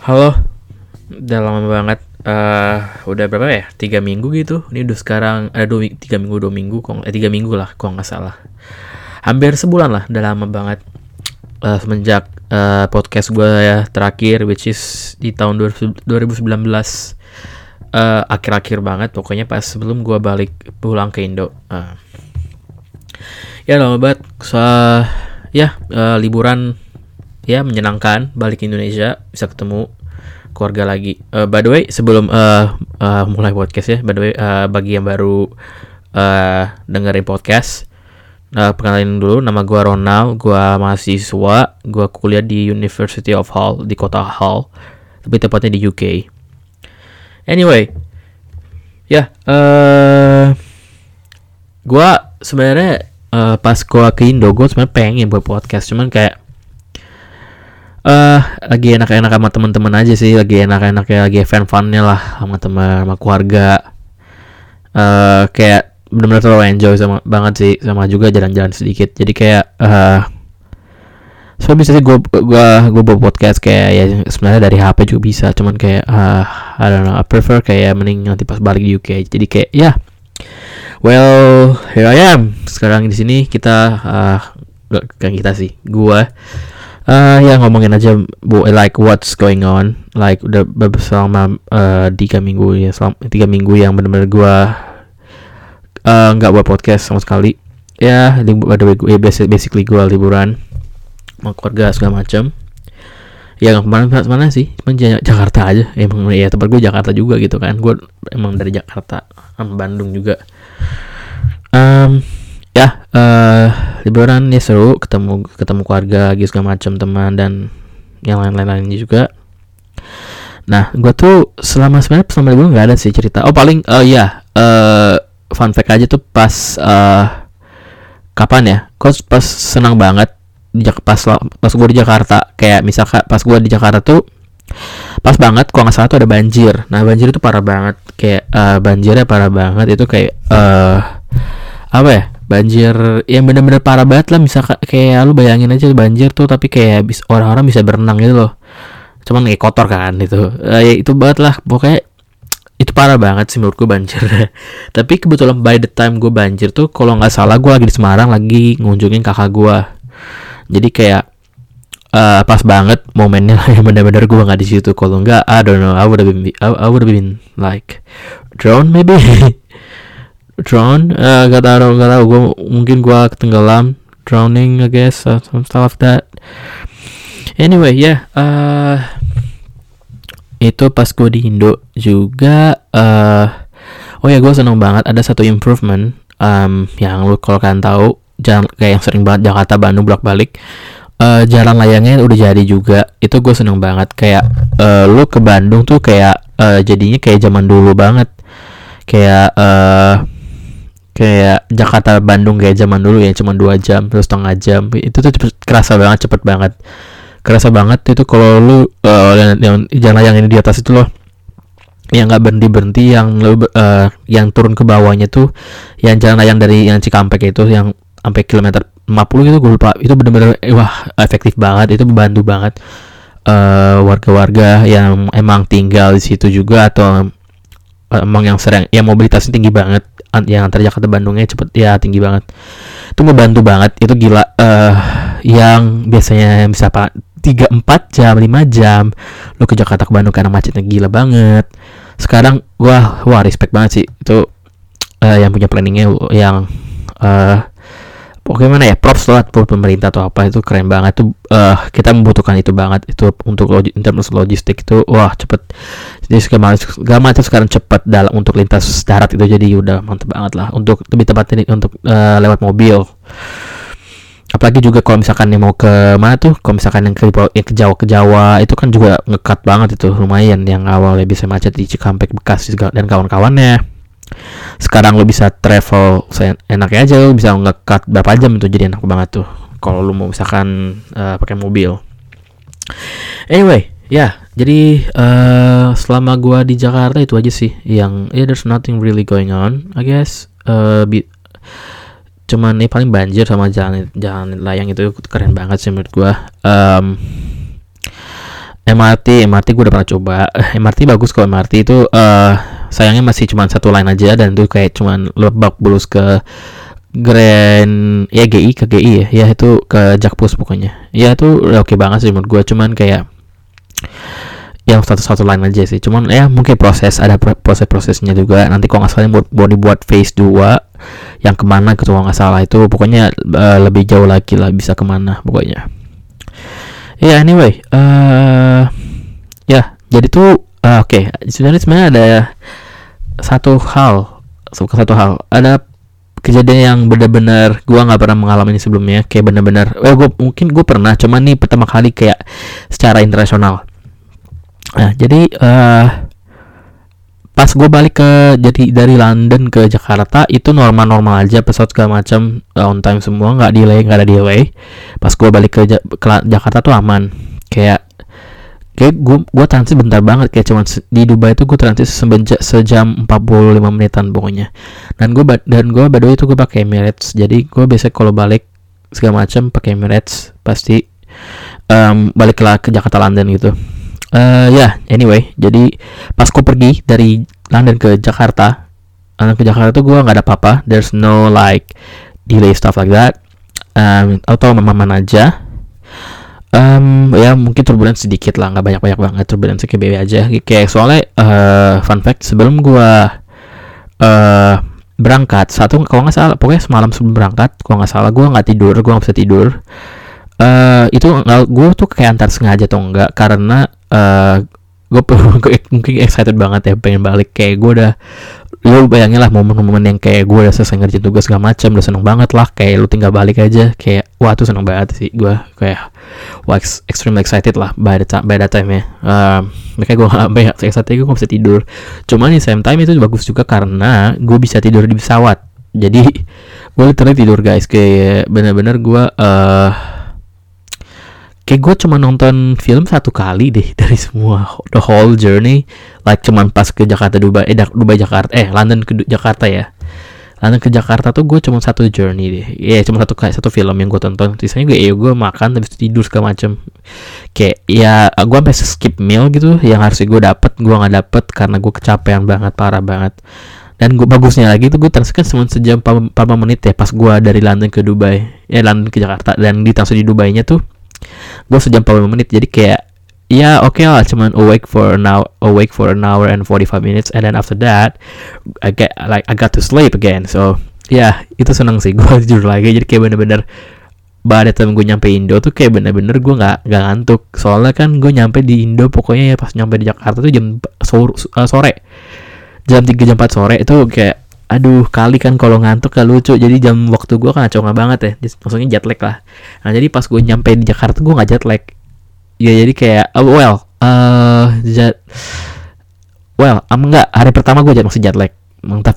Halo, udah lama banget. eh udah berapa ya? Tiga minggu gitu. Ini udah sekarang ada dua mi- tiga minggu dua minggu, kok eh tiga minggu lah, kok nggak salah. Hampir sebulan lah, udah lama banget. Eh, semenjak eh, podcast gue ya terakhir, which is di tahun 2000 2019 eh, akhir-akhir banget. Pokoknya pas sebelum gue balik pulang ke Indo. Eh, ya lama banget. So, ya eh, liburan ya menyenangkan balik Indonesia bisa ketemu keluarga lagi. Eh, by the way sebelum eh, eh, mulai podcast ya, by the way eh, bagi yang baru eh, dengerin podcast, eh, perkenalin dulu nama gua Ronald, gua mahasiswa, gua kuliah di University of Hull di kota Hull, tapi tepatnya di UK. Anyway, ya eh gua sebenarnya eh, pas gua ke Indo, gua sebenarnya pengen buat podcast, cuman kayak eh lagi enak-enak sama teman-teman aja sih, lagi enak-enaknya lagi fun-funnya lah sama teman, sama keluarga. eh kayak benar-benar terlalu enjoy sama banget sih, sama juga jalan-jalan sedikit. Jadi kayak eh so bisa sih gue gua gue bawa podcast kayak ya sebenarnya dari HP juga bisa, cuman kayak eh I don't know, I prefer kayak mending nanti pas balik di UK. Jadi kayak ya well here I am. Sekarang di sini kita eh kan kita sih, gua eh ya ngomongin aja bu like what's going on? Like udah selama eh, tiga minggu ya selama tiga minggu yang benar-benar gua eh, nggak buat podcast sama sekali. Ya libu- by the way, gue- basi- basically gua liburan sama keluarga segala macam ya nggak ke mana mana sih cuma Ja- Jakarta aja. Emang ya tempat gue Jakarta juga gitu kan. Gue emang dari Jakarta sama Bandung juga. Em, ya eh liburan ya seru. Ketemu ketemu keluarga gitu segala macam teman dan yang lain-lain lainnya juga. Nah gue tuh selama sebenarnya selama liburan nggak ada sih cerita. Oh paling oh ya eh fun fact aja tuh pas eh kapan ya? Kok pas senang banget pas pas gue di Jakarta. Kayak misalkan pas gue di Jakarta tuh pas banget kalau nggak salah tuh ada banjir. Nah banjir itu parah banget. Kayak eh, banjirnya parah banget. Itu kayak eh apa ya banjir yang bener-bener parah banget lah misalkan kayak lu bayangin aja banjir tuh tapi kayak bis orang-orang bisa berenang gitu loh. Cuman kayak kotor kan itu. Eh, ya itu banget lah pokoknya itu parah banget sih menurut gue banjir. Tapi kebetulan by the time gue banjir tuh kalau nggak salah gue lagi di Semarang lagi ngunjungin kakak gue jadi kayak eh, pas banget momennya yang bener-bener gue nggak di situ. Kalau nggak I don't know I would have been I would have been like drone maybe drown? Eh gak tau gak tau gue mungkin gue ketenggelam drowning I guess uh, some stuff like that. Anyway ya eh itu pas gue di Indo juga eh oh ya gue seneng banget ada satu improvement. Em, yang lu kalau kalian tahu jalan kayak yang sering banget Jakarta Bandung bolak balik eh jalan layangnya udah jadi juga. Itu gue seneng banget. Kayak eh, lu ke Bandung tuh kayak eh, jadinya kayak zaman dulu banget. Kayak eh kayak Jakarta Bandung kayak zaman dulu ya cuma dua jam terus setengah jam. Itu tuh cepet, kerasa banget cepet banget. Kerasa banget itu kalau lu eh, yang, yang jalan yang ini di atas itu loh. Yang nggak berhenti berhenti yang lu eh, yang turun ke bawahnya tuh yang jalan layang dari yang Cikampek itu yang sampai kilometer 50 gitu gue lupa. Itu bener-bener eh, wah efektif banget itu membantu banget. Warga-warga yang emang tinggal di situ juga atau emang yang sering yang mobilitasnya tinggi banget. an- yang antar Jakarta Bandungnya cepet ya tinggi banget. Itu ngebantu banget itu gila. Eh yang biasanya bisa pak 3 4 jam 5 jam lu ke Jakarta ke Bandung karena macetnya gila banget. Sekarang wah wah respect banget sih. Itu eh, yang punya planningnya yang eh Pokoknya mana ya props buat pemerintah atau apa itu keren banget. Tuh eh kita membutuhkan itu banget. Itu untuk logi, in terms logistik itu wah cepet. Jadi segala macam sekarang cepet dalam untuk lintas darat itu. Jadi udah mantep banget lah. Untuk lebih tepatnya nih, untuk eh, lewat mobil. Apalagi juga kalau misalkan yang mau ke mana tuh kalau misalkan yang ke yang ke Jawa ke Jawa itu kan juga ngekat banget itu. Lumayan yang awalnya bisa macet di Cikampek Bekasi dan kawan-kawannya sekarang lo bisa travel enaknya aja lo bisa ngekat berapa jam itu jadi enak banget tuh. Kalau lo mau misalkan eh, pakai mobil. Anyway ya jadi eh, selama gua di Jakarta itu aja sih yang ya there's nothing really going on I guess. Eh, bi- cuman nih paling banjir sama jalan jalan layang itu keren banget sih menurut gua. Em, MRT MRT gue udah pernah coba. MRT bagus kok MRT itu uh, sayangnya masih cuma satu line aja dan itu kayak cuman lebak bulus ke Grand ya GI ke GI ya. Ya itu ke Jakpus pokoknya. Ya itu oke okay banget sih menurut gue cuman kayak yang satu-satu line aja sih. Cuman ya mungkin proses ada proses-prosesnya juga. Nanti kok nggak salah mau, mau dibuat phase 2 yang ke mana gitu kalau nggak salah. Itu pokoknya uh, lebih jauh lagi lah bisa ke mana pokoknya ya yeah, anyway uh, ya yeah, jadi tuh uh, oke okay. sebenarnya sebenarnya ada satu hal satu hal ada kejadian yang benar-benar gua nggak pernah mengalami ini sebelumnya kayak benar-benar eh gua mungkin gue pernah cuman nih pertama kali kayak secara internasional Nah, jadi uh, pas gue balik ke jadi dari London ke Jakarta itu normal-normal aja pesawat segala macam uh, on time semua nggak delay nggak ada delay. Pas gue balik ke, ke Jakarta tuh aman. Kayak kayak gue gue transit bentar banget kayak cuman di Dubai itu gue transit semenjak sejam 45 menitan pokoknya. Dan gue dan gue by itu gue pakai Emirates jadi gue biasa kalau balik segala macam pakai Emirates pasti um, balik ke Jakarta London gitu uh, ya yeah, anyway jadi pas gue pergi dari London ke Jakarta London ke Jakarta tuh gue nggak ada apa-apa. There's no like delay stuff like that. Um, atau memang aja. Um, ya mungkin turbulence sedikit lah nggak banyak banyak banget turbulence kayak BB aja. Kayak soalnya uh, fun fact sebelum gue uh, berangkat satu kalau nggak salah pokoknya semalam sebelum berangkat kalau nggak salah gue nggak tidur gue nggak bisa tidur. Uh, itu gue tuh kayak antar sengaja atau enggak karena uh, gue mungkin excited banget ya pengen balik. Kayak gue udah lu bayangin lah momen-momen yang kayak gue udah selesai ngerjain tugas segala macam udah seneng banget lah. Kayak lu tinggal balik aja kayak wah tuh seneng banget sih gue kayak wah extremely excited lah by the time by that time ya. Um, makanya gue gak banyak excited gue bisa tidur. Cuman di same time itu bagus juga karena gue bisa tidur di pesawat. Jadi gue literally tidur guys. Kayak bener-bener gue uh, kayak gue cuma nonton film satu kali deh dari semua the whole journey. Like cuman pas ke Jakarta Dubai eh Dubai Jakarta eh London ke Jakarta ya. London ke Jakarta tuh gue cuma satu journey deh. Ya yeah, cuma satu kayak satu film yang gue tonton. Sisanya gue ya gue makan habis tidur segala macem. Kayak ya gue sampai skip meal gitu yang harusnya gue dapet gue nggak dapet karena gue kecapean banget parah banget. Dan gue bagusnya lagi tuh gue transfer kan cuma sejam 4 menit ya pas gue dari London ke Dubai. Ya London ke Jakarta. Dan di transfer di Dubai nya tuh gue sejam 45 menit jadi kayak ya oke okay lah cuman awake for hour awake for an hour and 45 minutes and then after that I get like I got to sleep again. So ya yeah, itu seneng sih gue tidur lagi jadi kayak bener-bener pada time gue nyampe Indo tuh kayak bener-bener gue nggak nggak ngantuk. Soalnya kan gue nyampe di Indo pokoknya ya pas nyampe di Jakarta tuh jam sore, uh, sore. Jam 3 jam 4 sore itu kayak aduh kali kan kalau ngantuk gak lucu. Jadi jam waktu gue kan nggak banget ya. Maksudnya jet lag lah. Nah jadi pas gue nyampe di Jakarta gue nggak jet lag. Ya jadi kayak oh, well uh, jet well um, enggak hari pertama gue masih jet lag.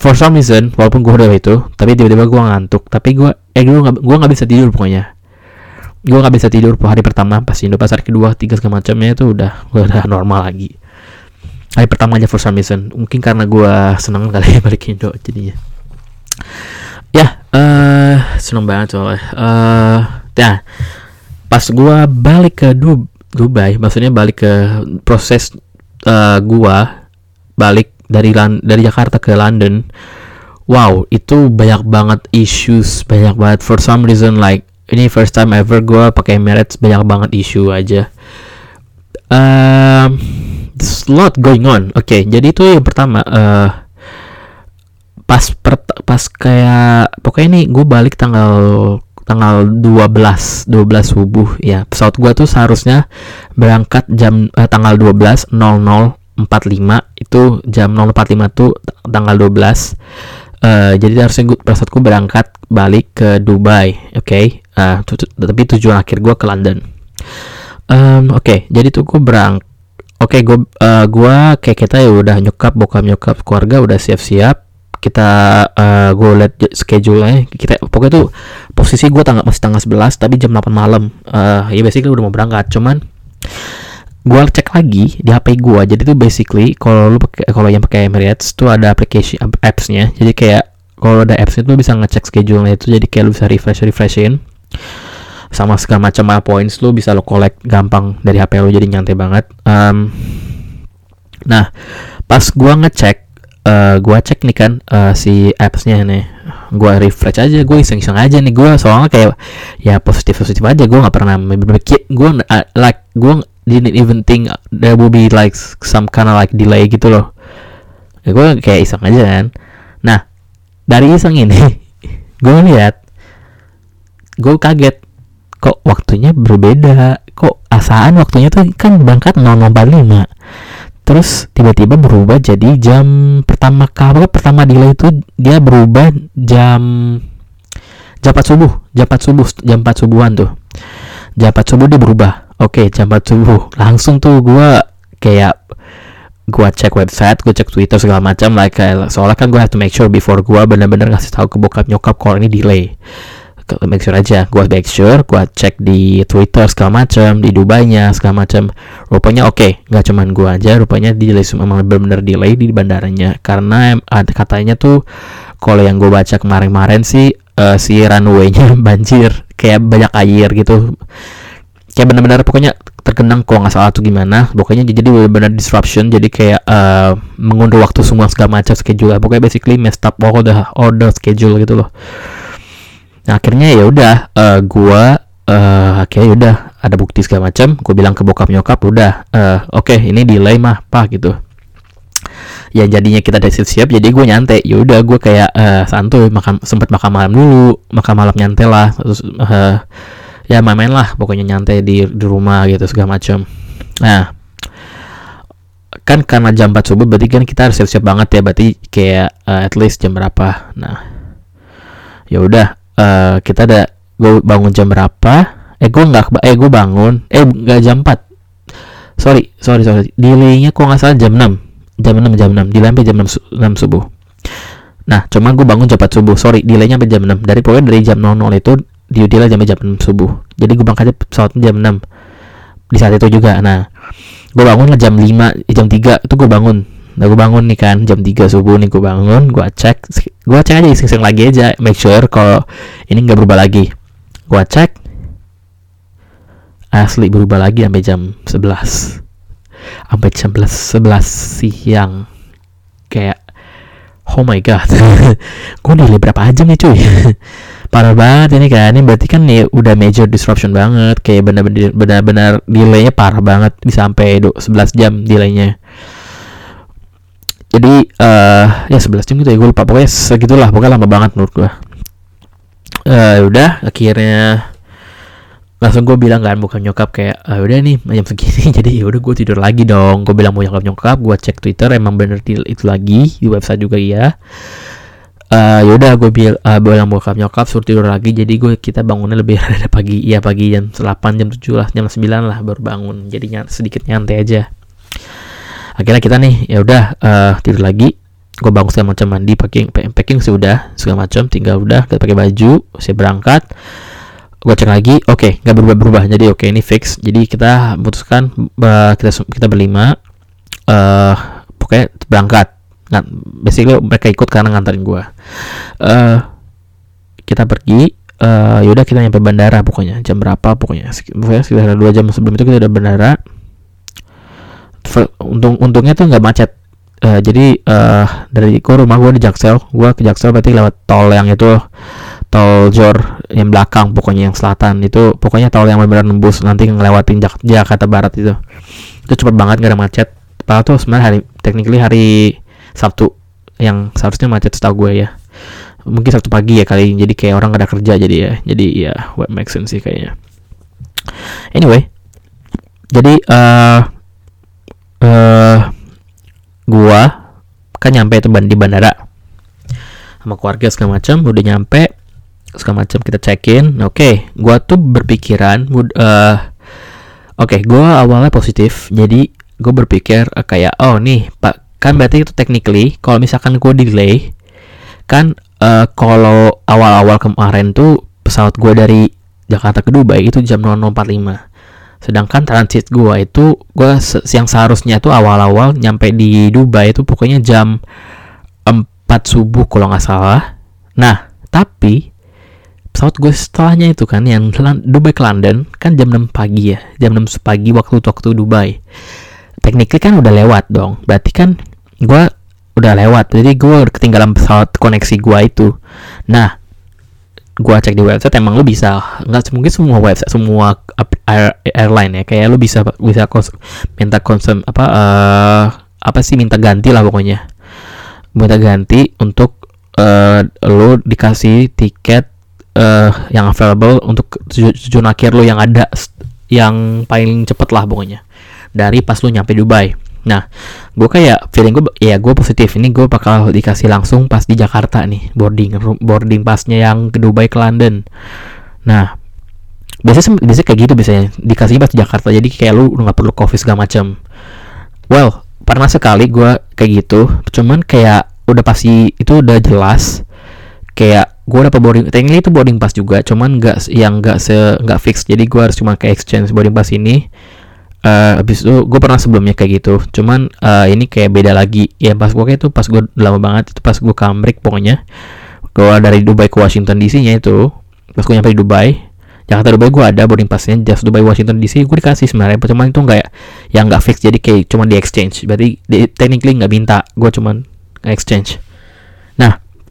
For some reason walaupun gue udah itu tapi tiba-tiba gue ngantuk. Tapi gue eh gue nggak gue nggak bisa tidur pokoknya. Gue nggak bisa tidur hari pertama pas Indo pas hari kedua tiga segala macamnya itu udah udah normal lagi hari pertama aja for some reason mungkin karena gue seneng kali ya balik Indo jadinya. Ya uh, seneng banget soalnya. Uh, ya pas gue balik ke Dub Dubai maksudnya balik ke proses uh, gue balik dari Lan dari Jakarta ke London wow itu banyak banget issues banyak banget. For some reason like ini first time ever gue pakai Emirates banyak banget issue aja. Um, there's a lot going on. Oke, okay, jadi itu yang pertama uh, pas per, pas kayak pokoknya ini gue balik tanggal tanggal 12 12 subuh ya pesawat gue tuh seharusnya berangkat jam eh, tanggal 12 0045 itu jam 045 tuh tanggal 12 uh, eh, jadi harusnya gue pesawat gue berangkat balik ke Dubai oke okay? uh, tapi tujuan akhir gue ke London um, oke okay, jadi tuh gue berangkat Oke, okay, gue uh, gua kayak kita ya udah nyokap, bokap, nyokap, keluarga udah siap-siap. Kita uh, gue liat schedule-nya kita pokoknya tuh posisi gue tanggal masih tanggal 11 tapi jam 8 malam. Uh, ya basically udah mau berangkat, cuman gue cek lagi di HP gue. Jadi tuh basically kalau lu pakai kalau yang pakai Emirates tuh ada application apps-nya. Jadi kayak kalau ada apps itu bisa ngecek schedule-nya itu jadi kayak lu bisa refresh refreshin sama segala macam points lu bisa lo collect gampang dari HP lu jadi nyantai banget. Um, nah pas gua ngecek uh, gua cek nih kan uh, si appsnya nih gua refresh aja gue iseng-iseng aja nih gua soalnya kayak ya positif positif aja gua nggak pernah berpikir gua uh, like gua didn't even think there will be like some kind of like delay gitu loh. Ya gue kayak iseng aja kan. Nah dari iseng ini gue lihat gue kaget kok waktunya berbeda? Kok asaan waktunya tuh? Kan berangkat 0045 terus tiba-tiba berubah jadi jam pertama kali pertama delay itu dia berubah jam jam 4 subuh jam 4 subuh jam 4 subuhan tuh. Jam 4 subuh dia berubah. Oke jam 4 subuh. Langsung tuh gue kayak gue cek website, gue cek Twitter segala macam, like soalnya kan gue have to make sure before gue benar-benar ngasih tahu ke bokap nyokap kalau ini delay make sure aja. Gue make sure gue cek di Twitter segala macam di Dubai-nya segala macam rupanya oke okay. nggak cuman gue aja rupanya delay memang benar-benar delay di bandaranya. Karena katanya tuh kalau yang gue baca kemarin-kemarin sih uh, si runway-nya banjir kayak banyak air gitu. Kayak benar-benar pokoknya terkenang kok nggak salah tuh gimana. Pokoknya jadi benar-benar disruption jadi kayak uh, mengundur waktu semua segala macam schedule pokoknya basically messed up all the the schedule gitu loh nah akhirnya ya udah uh, gua uh, akhirnya ya udah ada bukti segala macam. Gue bilang ke bokap nyokap udah uh, oke okay, ini delay mah pak gitu. Ya jadinya kita udah siap-siap jadi gue nyantai. Ya udah gue kayak uh, santuy makan sempat makan malam dulu makan malam nyantai lah terus uh, ya main-main lah pokoknya nyantai di di rumah gitu segala macam. Nah kan karena jam 4 subuh berarti kan kita harus siap-siap banget ya berarti kayak uh, at least jam berapa. Nah ya udah uh, kita ada gue bangun jam berapa? Eh gue nggak eh gue bangun. Eh nggak jam 4 sorry sorry sorry. Delaynya kok nggak salah jam 6 jam 6 jam 6 delay sampai jam 6, 6 subuh. Nah cuma gue bangun jam 4 subuh. Sorry delaynya sampai jam 6 dari pokoknya dari jam 00 itu di delay sampai jam 6 subuh. Jadi gue berangkatnya pesawatnya jam 6 di saat itu juga. Nah gue bangun jam 5 eh, jam 3 itu gue bangun Nah gue bangun nih kan jam 3 subuh nih gue bangun Gue cek Gue cek aja iseng-iseng lagi aja Make sure kalau ini nggak berubah lagi. Gue cek Asli berubah lagi sampai jam 11 Sampai jam 11, 11 siang. Kayak Oh my god. Gue delay berapa jam nih cuy? Parah banget ini kan Ini berarti kan nih udah major disruption banget. Kayak benar-benar benar-benar delaynya parah banget. Bisa sampai 11 jam delaynya jadi uh, ya 11 jam gitu ya gue lupa. Pokoknya segitulah pokoknya lama banget menurut gue uh, udah akhirnya langsung gue bilang kan bukan nyokap kayak ah, udah nih jam segini. Jadi ya udah gue tidur lagi dong. Gue bilang mau nyokap nyokap gue cek twitter emang bener itu lagi di website juga iya. Uh, yaudah gue bil uh, bilang bokap nyokap suruh tidur lagi. Jadi gue kita bangunnya lebih ada pagi iya pagi jam 8 jam 7 lah jam 9 lah baru bangun. Jadi ny sedikit nyantai aja akhirnya kita nih ya udah uh, tidur lagi. Gue bangun segala macam mandi packing packing sudah segala macam. Tinggal udah kita pakai baju saya berangkat. Gue cek lagi oke okay, nggak berubah berubah. Jadi oke okay, ini fix. Jadi kita putuskan uh, kita kita berlima uh, pokoknya berangkat. Nggak basically mereka ikut karena nganterin gue uh, kita pergi uh, yaudah kita nyampe bandara pokoknya. Jam berapa pokoknya? Pokoknya sekitar dua jam sebelum itu kita udah bandara untung untungnya tuh nggak macet. Uh, jadi uh, dari ke rumah gue di Jaksel gue ke Jaksel berarti lewat tol yang itu tol Jor yang belakang pokoknya yang selatan. Itu pokoknya tol yang benar-benar nembus nanti ngelewatin Jak Jakarta Barat itu. Itu cepet banget gak ada macet. Padahal tuh sebenarnya hari technically hari Sabtu yang seharusnya macet setahu gue ya. Mungkin Sabtu pagi ya kali jadi kayak orang gak ada kerja jadi ya jadi ya web make sense sih kayaknya. Anyway jadi uh, gua kan nyampe itu di bandara. Sama keluarga segala macam udah nyampe segala macam kita check in oke okay, gua tuh berpikiran uh, oke okay, gua awalnya positif jadi gue berpikir uh, kayak oh nih pak kan berarti itu technically kalau misalkan gue delay kan uh, kalau awal-awal kemarin tuh pesawat gue dari Jakarta ke Dubai itu jam 00.45 sedangkan transit gue itu gue yang seharusnya tuh awal-awal nyampe di Dubai itu pokoknya jam 4 subuh kalau nggak salah. Nah tapi pesawat gue setelahnya itu kan yang Dubai ke London kan jam 6 pagi ya jam 6 pagi waktu waktu Dubai. Technically kan udah lewat dong berarti kan gue udah lewat jadi gue ketinggalan pesawat koneksi gue itu. Nah gue cek di website emang lu bisa nggak mungkin semua website semua air, airline ya kayak lu bisa bisa kons minta konsum apa uh, apa sih minta ganti lah pokoknya. Minta ganti untuk uh, lu dikasih tiket uh, yang available untuk tujuan akhir lu yang ada yang paling cepet lah pokoknya. Dari pas lu nyampe Dubai Nah, gue kayak feeling gue ya gue positif ini gue bakal dikasih langsung pas di Jakarta nih boarding boarding pasnya yang ke Dubai ke London. Nah, biasanya biasanya kayak gitu biasanya dikasih pas di Jakarta jadi kayak lu nggak perlu coffee segala macam. Well, pernah sekali gue kayak gitu, cuman kayak udah pasti itu udah jelas kayak gue dapat boarding technically itu boarding pass juga cuman nggak yang nggak se nggak fix jadi gue harus cuma kayak exchange boarding pass ini uh, abis itu gue pernah sebelumnya kayak gitu. Cuman uh, ini kayak beda lagi. Ya pas gue kayak itu pas gue lama banget itu pas gue kamrik pokoknya. Gue dari Dubai ke Washington DC nya itu pas gue nyampe di Dubai Jakarta Dubai gue ada boarding passnya just Dubai Washington DC gue dikasih sebenarnya. Cuman itu nggak yang nggak fix jadi kayak cuman di exchange. Berarti di, technically nggak minta gue cuman exchange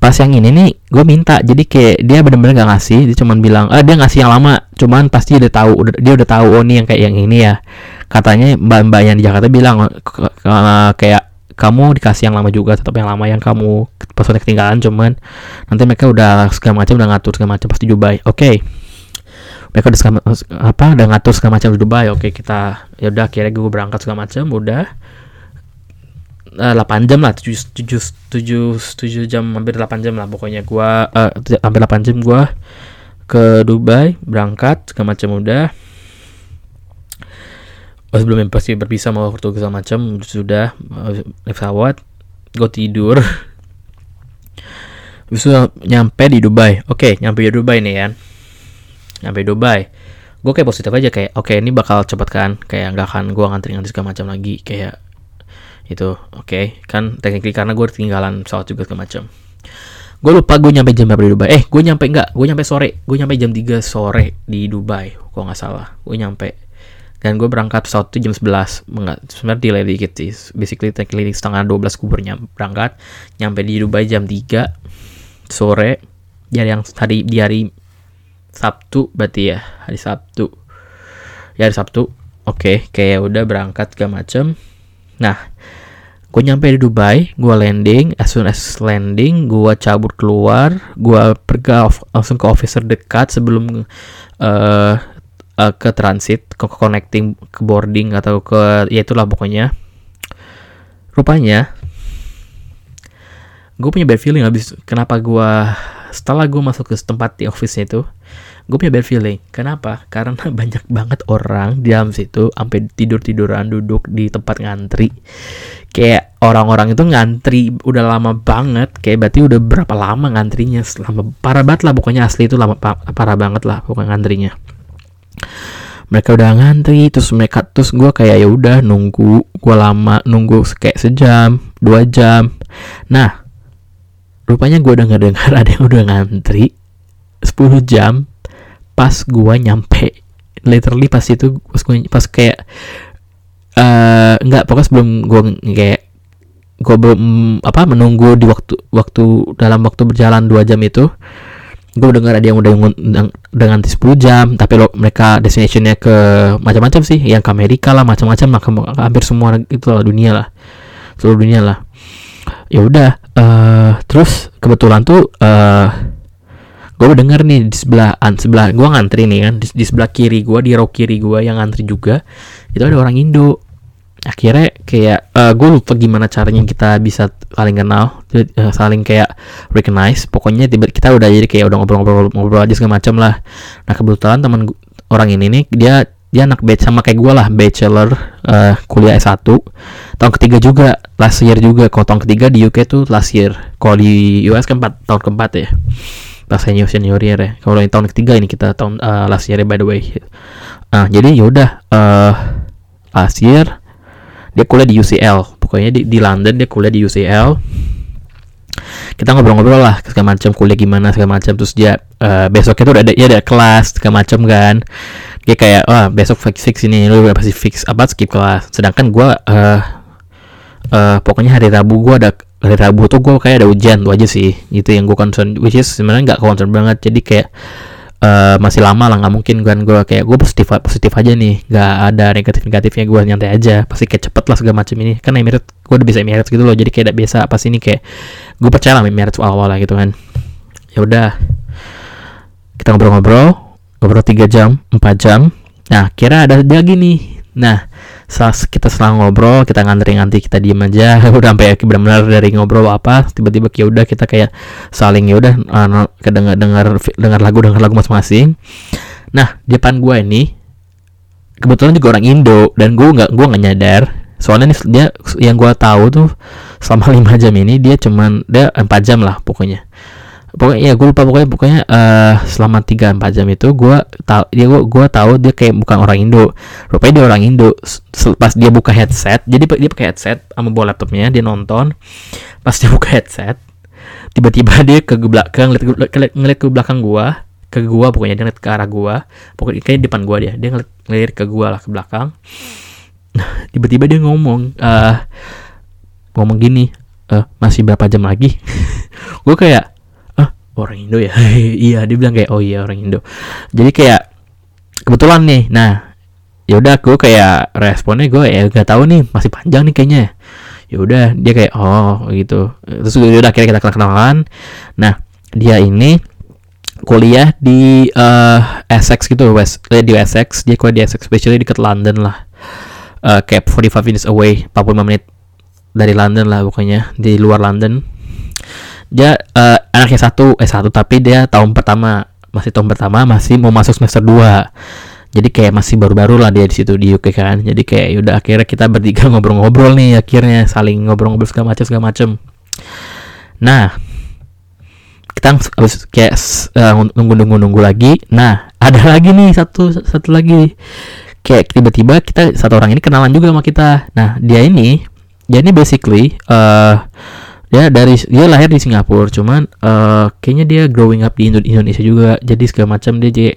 pas yang ini nih gue minta. Jadi kayak dia bener-bener gak ngasih dia cuman bilang ah dia ngasih yang lama. Cuman pasti udah tahu udah, dia udah tahu oh nih yang kayak yang ini ya. Katanya mbak-mbak yang di Jakarta bilang kayak kamu dikasih yang lama juga tetap yang lama yang kamu passwordnya ketinggalan cuman nanti mereka udah segala macam udah ngatur segala macam pasti Dubai. Oke. Okay. mereka udah segala, apa udah ngatur segala macam di Dubai. Oke okay, kita ya udah akhirnya gue berangkat segala macam udah 8 eh, jam lah 7, 7, 7, 7 jam hampir 8 jam lah pokoknya gua uh, hampir 8 jam gua ke Dubai berangkat segala macam udah. Oh, sebelum pasti berpisah mau foto segala macam sudah uh, pesawat gue tidur. Bisa nyampe di Dubai. Oke okay, nyampe di Dubai nih ya nyampe di Dubai. Gue kayak positif aja kayak oke okay, ini bakal cepet kan? Kayak nggak akan gue ngantri ngantri segala macam lagi. Kayak itu oke. Okay. kan technically karena gue ketinggalan pesawat juga segala macam gue lupa gue nyampe jam berapa di Dubai. Eh gue nyampe enggak gue nyampe sore. Gue nyampe jam 3 sore di Dubai kok nggak salah. Gue nyampe. Dan gue berangkat pesawat itu jam 11 enggak sebenarnya delay dikit sih. Basically technically setengah 12 kuburnya berangkat. Nyampe di Dubai jam 3 sore. Di hari yang hari di hari Sabtu berarti ya. Hari Sabtu. Ya hari Sabtu. Oke okay, kayak udah berangkat segala macem nah gue nyampe di Dubai gue landing. As soon as landing gue cabut keluar. Gue pergi langsung ke officer dekat sebelum uh, uh, ke transit ke connecting ke boarding atau ke ya itulah pokoknya. Rupanya gue punya bad feeling habis kenapa gue setelah gue masuk ke tempat di office itu gue punya bad feeling. Kenapa? Karena banyak banget orang di dalam situ sampai tidur tiduran duduk di tempat ngantri. Kayak orang-orang itu ngantri udah lama banget. Kayak berarti udah berapa lama ngantrinya? Selama parah banget lah. Pokoknya asli itu lama parah banget lah pokoknya ngantrinya. Mereka udah ngantri terus mereka terus gue kayak ya udah nunggu gue lama nunggu kayak sejam dua jam. Nah rupanya gue nggak dengar ada yang udah ngantri 10 jam pas gua nyampe. Literally pas itu pas gua pas kayak uh, nggak pokoknya sebelum gua kayak gua belum apa menunggu di waktu waktu dalam waktu berjalan dua jam itu gue dengar ada yang udah dengan 10 jam tapi lo mereka destinationnya ke macam-macam sih yang ke Amerika lah macam-macam hampir semua itu lah dunia lah. Seluruh dunia lah. Ya udah uh, terus kebetulan tuh uh, gue denger nih di sebelah an sebelah gue ngantri nih kan di, di sebelah kiri gue di row kiri gue yang ngantri juga itu ada orang Indo. Akhirnya kayak uh, eh, gue lupa gimana caranya kita bisa saling kenal uh, saling kayak recognize pokoknya tiba kita udah jadi kayak udah ngobrol-ngobrol aja segala macam lah. Nah kebetulan teman orang ini nih dia dia anak batch sama kayak gue lah bachelor uh, kuliah S1 tahun ketiga juga last year juga. Kalau tahun ketiga di UK tuh last year kalau di US 4, tahun keempat ya pas senior senior ya kalau yang tahun ketiga ini kita tahun uh, last year by the way. Nah jadi yaudah uh, last year dia kuliah di UCL pokoknya di, di London dia kuliah di UCL kita ngobrol-ngobrol lah segala macam kuliah gimana segala macam. Terus dia uh, besoknya tuh udah ada ya ada kelas segala macam kan. Dia kayak wah besok fix fix ini lu udah pasti fix. Apa skip kelas. Sedangkan gue uh, uh, pokoknya hari Rabu gue ada hari Rabu tuh gue kayak ada ujian tuh aja sih. Itu yang gue concern which is sebenarnya nggak concern banget. Jadi kayak uh, masih lama lah nggak mungkin kan gue kayak gue positif positif aja nih. Nggak ada negatif negatifnya gue nyantai aja. Pasti kayak cepet lah segala macam ini. Kan Emirates gue udah bisa Emirates gitu loh. Jadi kayak biasa apa sih ini kayak gue percaya lah Emirates awal awal lah gitu kan. Ya udah kita ngobrol-ngobrol. Ngobrol tiga jam empat jam. Nah kira ada lagi nih. Nah kita selang ngobrol kita ngantri ngantri kita diem aja. Udah sampai benar-benar dari ngobrol apa tiba-tiba ya udah kita kayak saling ya udah uh, dengar dengar dengar lagu dengar lagu masing-masing. Nah di depan gue ini kebetulan juga orang Indo dan gue nggak gue nggak nyadar. Soalnya nih dia yang gue tahu tuh selama lima jam ini dia cuman dia empat jam lah pokoknya pokoknya ya gue lupa pokoknya pokoknya uh, selama tiga empat jam itu gue tahu dia gue gue tahu dia kayak bukan orang Indo. Rupanya dia orang Indo. Pas dia buka headset jadi dia pakai headset sama bawa laptopnya dia nonton. Pas dia buka headset tiba-tiba dia ke belakang ngeliat, ngeliat, ke belakang gue ke gue pokoknya dia ngeliat ke arah gue pokoknya kayak depan gue dia dia ngeliat, ngeliat ke gue lah ke belakang. Tiba-tiba dia ngomong uh, ngomong gini uh, masih berapa jam lagi? Gue kayak orang Indo ya? Iya dia bilang kayak oh iya orang Indo. Jadi kayak kebetulan nih nah ya udah gue kayak responnya gue ya gak tahu nih masih panjang nih kayaknya. Ya udah dia kayak oh gitu. Terus udah akhirnya kita kenal kenalan nah dia ini kuliah di uh, Essex gitu West eh, di Essex. Dia kuliah di Essex especially dekat London lah. Uh, kayak 45 minutes away 45 menit dari London lah pokoknya di luar London dia uh, anaknya satu eh satu tapi dia tahun pertama masih tahun pertama masih mau masuk semester 2 jadi kayak masih baru-baru lah dia di situ di UK kan. Jadi kayak yaudah akhirnya kita bertiga ngobrol-ngobrol nih akhirnya saling ngobrol-ngobrol segala macam segala macam nah kita harus kayak uh, nunggu-nunggu nunggu lagi. Nah ada lagi nih satu satu lagi. Kayak tiba-tiba kita satu orang ini kenalan juga sama kita. Nah dia ini dia ini basically uh, dia dari dia lahir di Singapura cuman uh, kayaknya dia growing up di Indonesia juga. Jadi segala macam dia jadi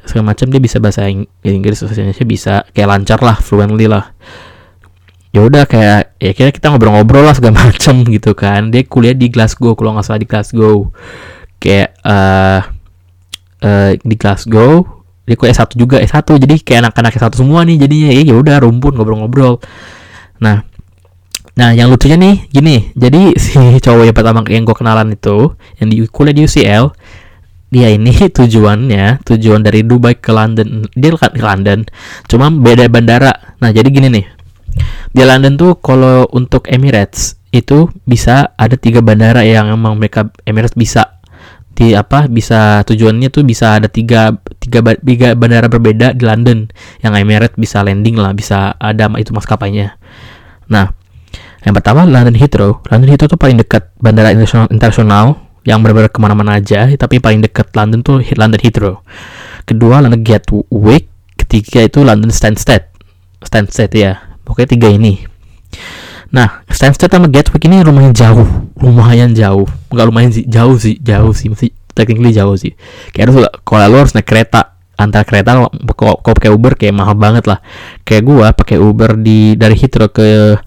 segala macam dia bisa bahasa Inggris bahasa Indonesia bisa kayak lancar lah fluently lah. Ya udah kayak ya kira kita ngobrol-ngobrol lah segala macam gitu kan. Dia kuliah di Glasgow kalau nggak salah di Glasgow. Kayak uh, uh, di Glasgow dia kuliah S1 juga S1 jadi kayak anak-anak S1 semua nih jadinya. Ya udah rumpun ngobrol-ngobrol. Nah Nah, yang lucunya nih, gini. Jadi si cowok yang pertama yang gue kenalan itu, yang di kuliah di UCL, dia ini tujuannya, tujuan dari Dubai ke London, dia ke London, cuma beda bandara. Nah, jadi gini nih. Di London tuh kalau untuk Emirates itu bisa ada tiga bandara yang emang mereka Emirates bisa di apa bisa tujuannya tuh bisa ada tiga, tiga tiga bandara berbeda di London yang Emirates bisa landing lah bisa ada itu maskapainya. Nah, yang pertama London Heathrow. London Heathrow tuh paling dekat bandara internasional, internasional yang benar-benar ke mana-mana aja, tapi paling dekat London tuh London Heathrow. Kedua London Gatwick, ketiga itu London Stansted. Stansted ya, pokoknya tiga ini. Nah, Stansted sama Gatwick ini lumayan jauh, lumayan jauh. Enggak lumayan sih, jauh sih, jauh sih, masih technically jauh sih. Kayak harus kalau lu harus naik kereta, antar kereta kok pakai Uber kayak mahal banget lah. Kayak gua pakai Uber di dari Heathrow ke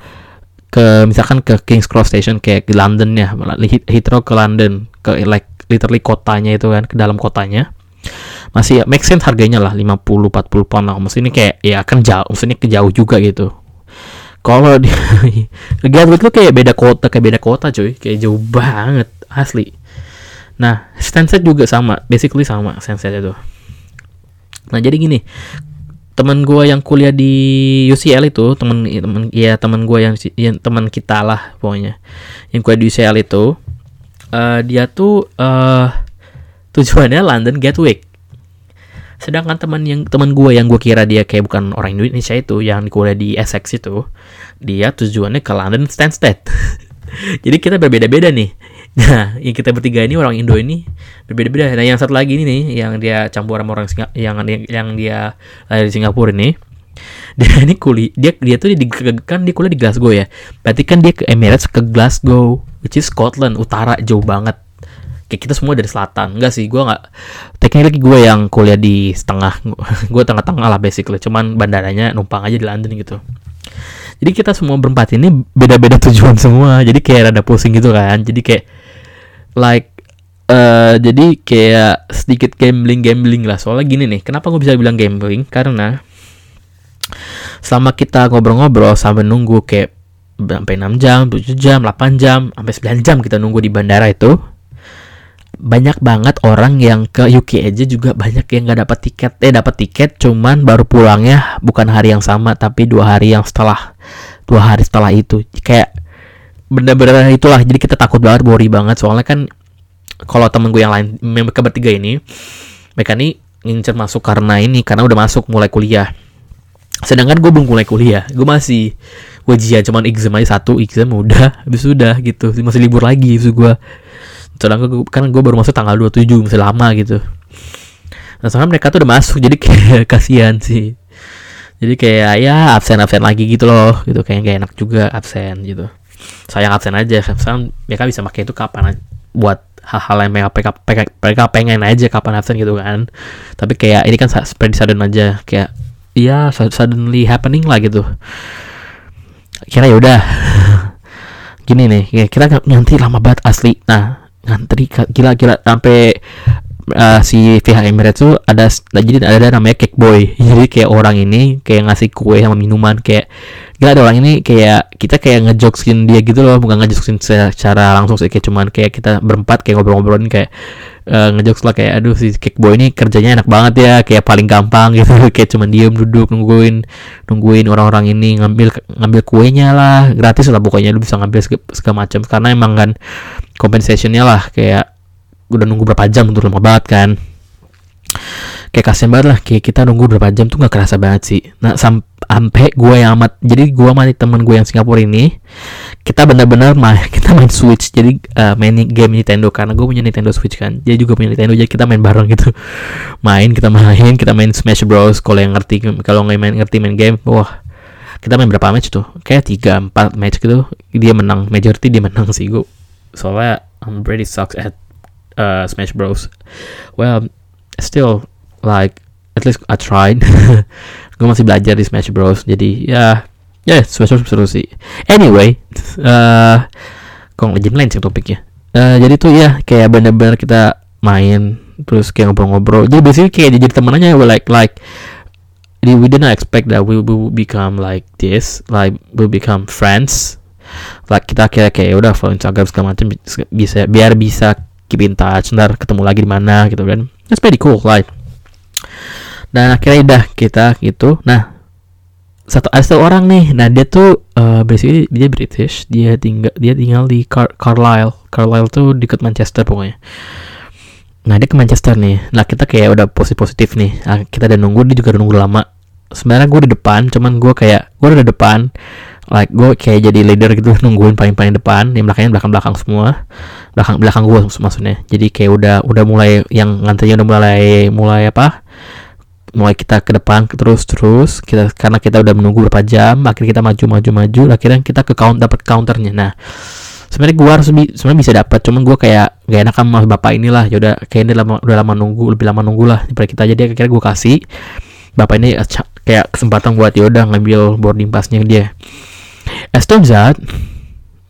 ke misalkan ke King's Cross Station kayak di London ya Heathrow ke London ke like literally kotanya itu kan ke dalam kotanya. Masih ya, make sense harganya lah 50 40 pound lah. Maksudnya kayak ya kan jauh maksudnya ke jauh juga gitu. Kalau di Gatwick tuh kayak beda kota kayak beda kota cuy. Kayak jauh banget asli. Nah Stansted juga sama basically sama Stansted itu nah jadi gini teman gue yang kuliah di UCL itu teman teman ya teman gue yang, yang teman kita lah pokoknya yang kuliah di UCL itu uh, dia tuh uh, tujuannya London Gatwick. Sedangkan teman yang teman gue yang gue kira dia kayak bukan orang Indonesia itu yang kuliah di Essex itu dia tujuannya ke London Stansted. Jadi kita berbeda-beda nih Nah, yang kita bertiga ini orang Indo ini berbeda-beda. Nah, yang satu lagi ini nih, yang dia campur sama orang Singa yang yang dia lahir di Singapura ini, dia ini kuliah dia dia tuh di kan dia kuliah di Glasgow ya. Berarti kan dia ke Emirates ke Glasgow which is Scotland utara jauh banget. Kayak kita semua dari selatan. Enggak sih gue nggak lagi gue yang kuliah di setengah gue tengah-tengah lah basically. Cuman bandaranya numpang aja di London gitu. Jadi kita semua berempat ini beda-beda tujuan semua. Jadi kayak rada pusing gitu kan. Jadi kayak like Uh, jadi kayak sedikit gambling gambling lah. Soalnya gini nih kenapa gue bisa bilang gambling? Karena selama kita ngobrol-ngobrol sampai nunggu kayak sampai 6 jam, 7 jam, 8 jam, sampai 9 jam kita nunggu di bandara itu banyak banget orang yang ke UK aja juga banyak yang nggak dapat tiket. Eh dapat tiket cuman baru pulangnya bukan hari yang sama tapi dua hari yang setelah dua hari setelah itu. Kayak bener-bener itulah jadi kita takut banget worry banget. Soalnya kan kalau temen gue yang lain mereka bertiga ini mereka nih ngincer masuk karena ini karena udah masuk mulai kuliah. Sedangkan gue belum mulai kuliah gue masih ujian cuman exam aja satu exam udah habis udah gitu. Masih libur lagi habis gue sedangkan kan gue baru masuk tanggal 27 masih lama gitu. Nah soalnya mereka tuh udah masuk jadi kayak kasihan sih. Jadi kayak ya absen absen lagi gitu loh gitu. Kayak gak enak juga absen gitu sayang absen aja. Absen mereka bisa pakai itu kapan buat hal-hal yang mereka, mereka, mereka pengen aja kapan absen gitu kan. Tapi kayak ini kan seperti sudden aja. Kayak iya suddenly happening lah gitu. Kira ya udah. Gini nih kita ngantri lama banget asli. Nah ngantri gila gila sampai uh, si pihak Emirates tuh ada jadi ada namanya cake boy. Jadi kayak orang ini kayak ngasih kue sama minuman kayak gila ada orang ini kayak kita kayak ngejokesin dia gitu loh bukan ngejokesin secara langsung sih kayak cuman kayak kita berempat kayak ngobrol-ngobrolin kayak uh, ngejokes lah kayak aduh si cake boy ini kerjanya enak banget ya kayak paling gampang gitu kayak cuman diem duduk nungguin nungguin orang-orang ini ngambil ngambil kuenya lah gratis lah pokoknya lu bisa ngambil segala, segala macam karena emang kan compensationnya lah kayak udah nunggu berapa jam untuk lama banget kan. Kayak kasian banget lah kayak kita nunggu berapa jam tuh nggak kerasa banget sih. Nah sampai gue yang amat jadi gue sama temen gue yang Singapura ini kita benar-benar main kita main Switch jadi uh, main game Nintendo karena gue punya Nintendo Switch kan. Jadi juga punya Nintendo jadi kita main bareng gitu. Main kita main kita main Smash Bros. Kalau yang ngerti kalau nggak main ngerti main game wah kita main berapa match tuh? Kayak tiga empat match gitu dia menang. Majority dia menang sih gue soalnya I'm pretty sucks at uh, Smash Bros. Well still like at least I tried. Gue masih belajar di Smash Bros. Jadi ya ya yeah, Smash Bros. Seru sih. Anyway uh, kok legend lain sih topiknya? Uh, jadi tuh ya kayak bener-bener kita main terus kayak ngobrol-ngobrol. Jadi basically kayak jadi temen aja like like we did not expect that we will become like this like we become friends. Like kita kayak kayak udah follow Instagram segala macam bisa biar bisa keep in touch ntar ketemu lagi di mana gitu kan. That's pretty cool like dan akhirnya udah kita gitu. Nah satu ada satu orang nih. Nah dia tuh uh, basically dia British. Dia tinggal dia tinggal di Car Carlisle. Carlisle tuh dekat Manchester pokoknya. Nah dia ke Manchester nih. Nah kita kayak udah positif positif nih. Nah, kita udah nunggu dia juga udah nunggu lama sebenarnya gue di depan cuman gue kayak gue udah di depan. Like gue kayak jadi leader gitu nungguin paling paling depan yang belakangnya belakang belakang semua. Belakang belakang gue maksudnya. Jadi kayak udah udah mulai yang ngantrinya udah mulai mulai apa? Mulai kita ke depan terus terus. Kita karena kita udah menunggu berapa jam akhirnya kita maju maju maju. Akhirnya kita ke count dapat counternya. Nah sebenarnya gue harus bi sebenarnya bisa dapat cuman gue kayak gak enak sama bapak inilah. Ya udah kayak ini lama udah lama nunggu lebih lama nunggu lah daripada kita. Jadi akhirnya gue kasih bapak ini kayak kesempatan buat ya udah ngambil boarding passnya dia As turns out,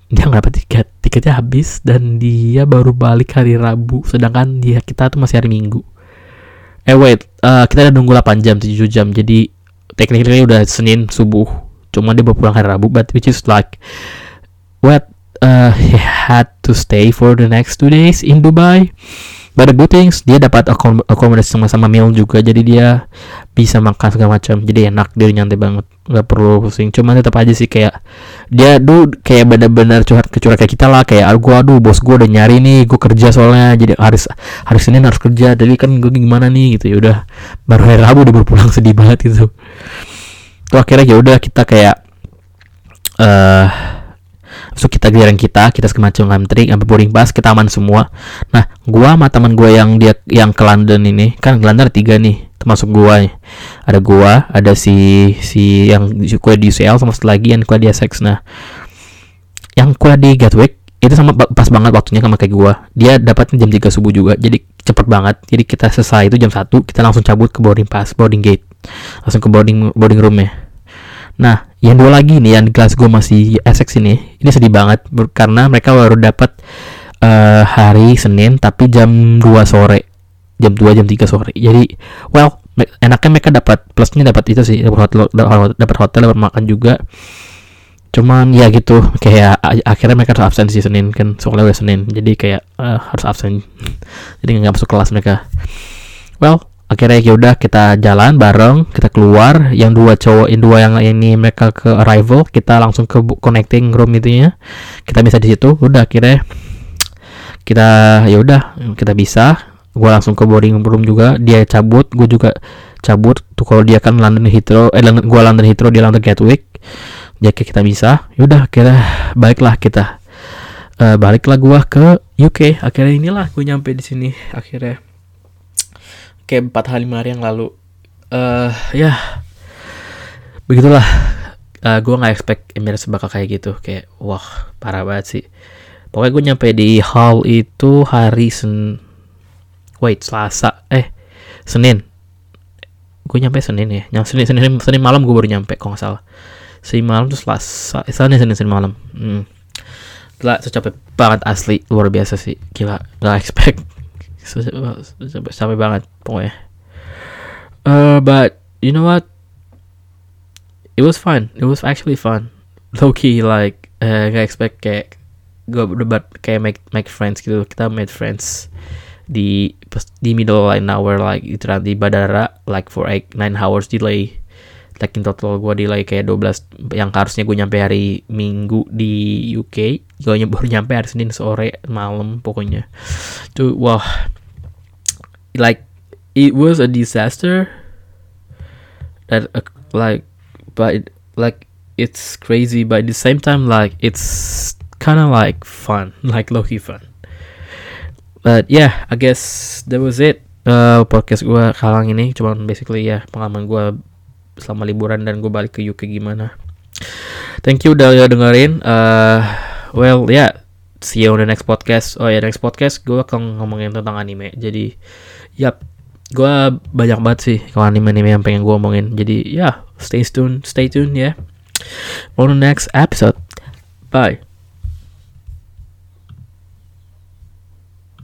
dia nggak dapat tiket, tiketnya habis dan dia baru balik hari Rabu, sedangkan dia kita tuh masih hari Minggu. Eh wait, uh, kita udah nunggu 8 jam, 7 jam, jadi tekniknya udah Senin subuh, cuma dia baru pulang hari Rabu, but which is like, what, uh, he had to stay for the next two days in Dubai. But the good things dia dapat akom akomodasi sama-sama meal juga jadi dia bisa makan segala macam. Jadi enak dia nyantai banget nggak perlu pusing. Cuma tetap aja sih kayak dia tuh kayak benar-benar curhat ke curhat kayak kita lah kayak gua aduh bos gua udah nyari nih gua kerja soalnya jadi harus hari Senin harus kerja jadi kan gue gimana nih gitu. Ya udah baru hari Rabu udah berpulang sedih banget gitu. Tuh akhirnya ya udah kita kayak eh uh, so kita giliran kita kita semacam ngantri sampai boarding pass kita aman semua. Nah gua sama teman gua yang dia yang ke London ini kan London ada tiga nih termasuk gua nih. Ada gua ada si si yang kuliah di UCL sama satu lagi yang kuliah di Essex. Nah yang kuliah di Gatwick itu sama pas banget waktunya sama kayak gua. Dia dapatnya jam 3 subuh juga jadi cepet banget. Jadi kita selesai itu jam 1 kita langsung cabut ke boarding pass boarding gate. Langsung ke boarding boarding room ya nah yang dua lagi nih yang di kelas gua masih Essex ini ini sedih banget karena mereka baru dapat uh, hari Senin tapi jam 2 sore. Jam 2 jam 3 sore. Jadi well enaknya mereka dapat plusnya dapat itu sih dapat hotel dapat hotel dapat makan juga. Cuman ya gitu kayak akhirnya mereka harus absen sih Senin kan soalnya udah Senin. Jadi kayak uh, harus absen. Jadi nggak masuk kelas mereka. Well akhirnya ya udah kita jalan bareng kita keluar. Yang dua cowok yang dua yang ini mereka ke arrival kita langsung ke connecting room itu ya kita bisa di situ udah akhirnya kita ya udah kita bisa. Gue langsung ke boarding room juga dia cabut gue juga cabut. Tuh kalau dia kan London Heathrow eh gue London Heathrow dia London Gatwick. Jadi kita bisa. Yaudah kita baiklah kita. Uh, baliklah gue ke UK akhirnya inilah gue nyampe di sini akhirnya kayak empat hari lima hari yang lalu. Uh, ya. Begitulah. Uh, gue nggak expect Emirates bakal kayak gitu. Kayak wah parah banget sih. Pokoknya gue nyampe di hall itu hari sen wait Selasa. Eh Senin. Gue nyampe Senin ya. Yang Senin Senin Senin malam gue baru nyampe kok nggak salah. Senin malam tuh Selasa eh, Senin Senin Senin malam. Hmm. gila capek banget asli. Luar biasa sih. Gila gak expect sampai banget pokoknya. Uh, but you know what? It was fun. It was actually fun. Low key like uh, gak expect kayak gue udah kayak make make friends gitu. Kita made friends di di middle line hour like itu di bandara like for eight nine hours delay. Like in total gue delay kayak 12 yang harusnya gue nyampe hari minggu di UK gue baru nyampe hari Senin sore malam pokoknya. Tuh wah like it was a disaster that uh, like but like it's crazy but at the same time like it's kind of like fun like low key fun But yeah, I guess that was it. Uh, podcast gue kalang ini cuman basically ya pengalaman gue selama liburan dan gue balik ke UK gimana. Thank you udah dengerin. Uh, well yeah, see you on the next podcast. Oh ya yeah, next podcast gue akan ngomongin tentang anime. Jadi, yap, gue banyak banget sih kalau anime-anime yang pengen gue omongin. Jadi ya, yeah, stay tune, stay tune ya. Yeah. On the next episode. Bye.